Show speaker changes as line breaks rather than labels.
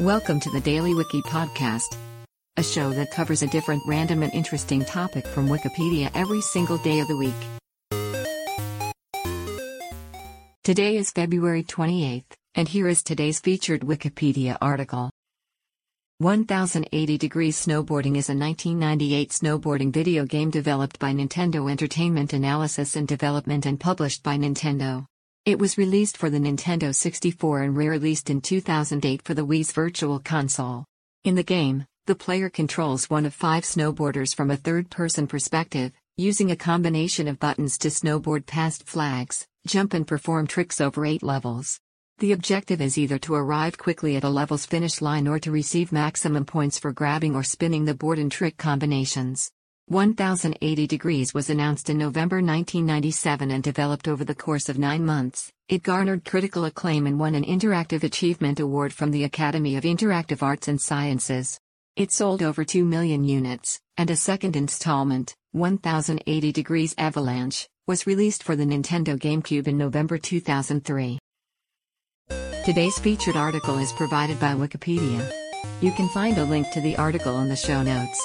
Welcome to the Daily Wiki Podcast, a show that covers a different random and interesting topic from Wikipedia every single day of the week. Today is February 28th, and here is today's featured Wikipedia article. 1080 Degrees Snowboarding is a 1998 snowboarding video game developed by Nintendo Entertainment Analysis and Development and published by Nintendo. It was released for the Nintendo 64 and re-released in 2008 for the Wii's Virtual Console. In the game, the player controls one of five snowboarders from a third-person perspective, using a combination of buttons to snowboard past flags, jump and perform tricks over eight levels. The objective is either to arrive quickly at a level's finish line or to receive maximum points for grabbing or spinning the board in trick combinations. 1080 Degrees was announced in November 1997 and developed over the course of nine months. It garnered critical acclaim and won an Interactive Achievement Award from the Academy of Interactive Arts and Sciences. It sold over 2 million units, and a second installment, 1080 Degrees Avalanche, was released for the Nintendo GameCube in November 2003. Today's featured article is provided by Wikipedia. You can find a link to the article in the show notes.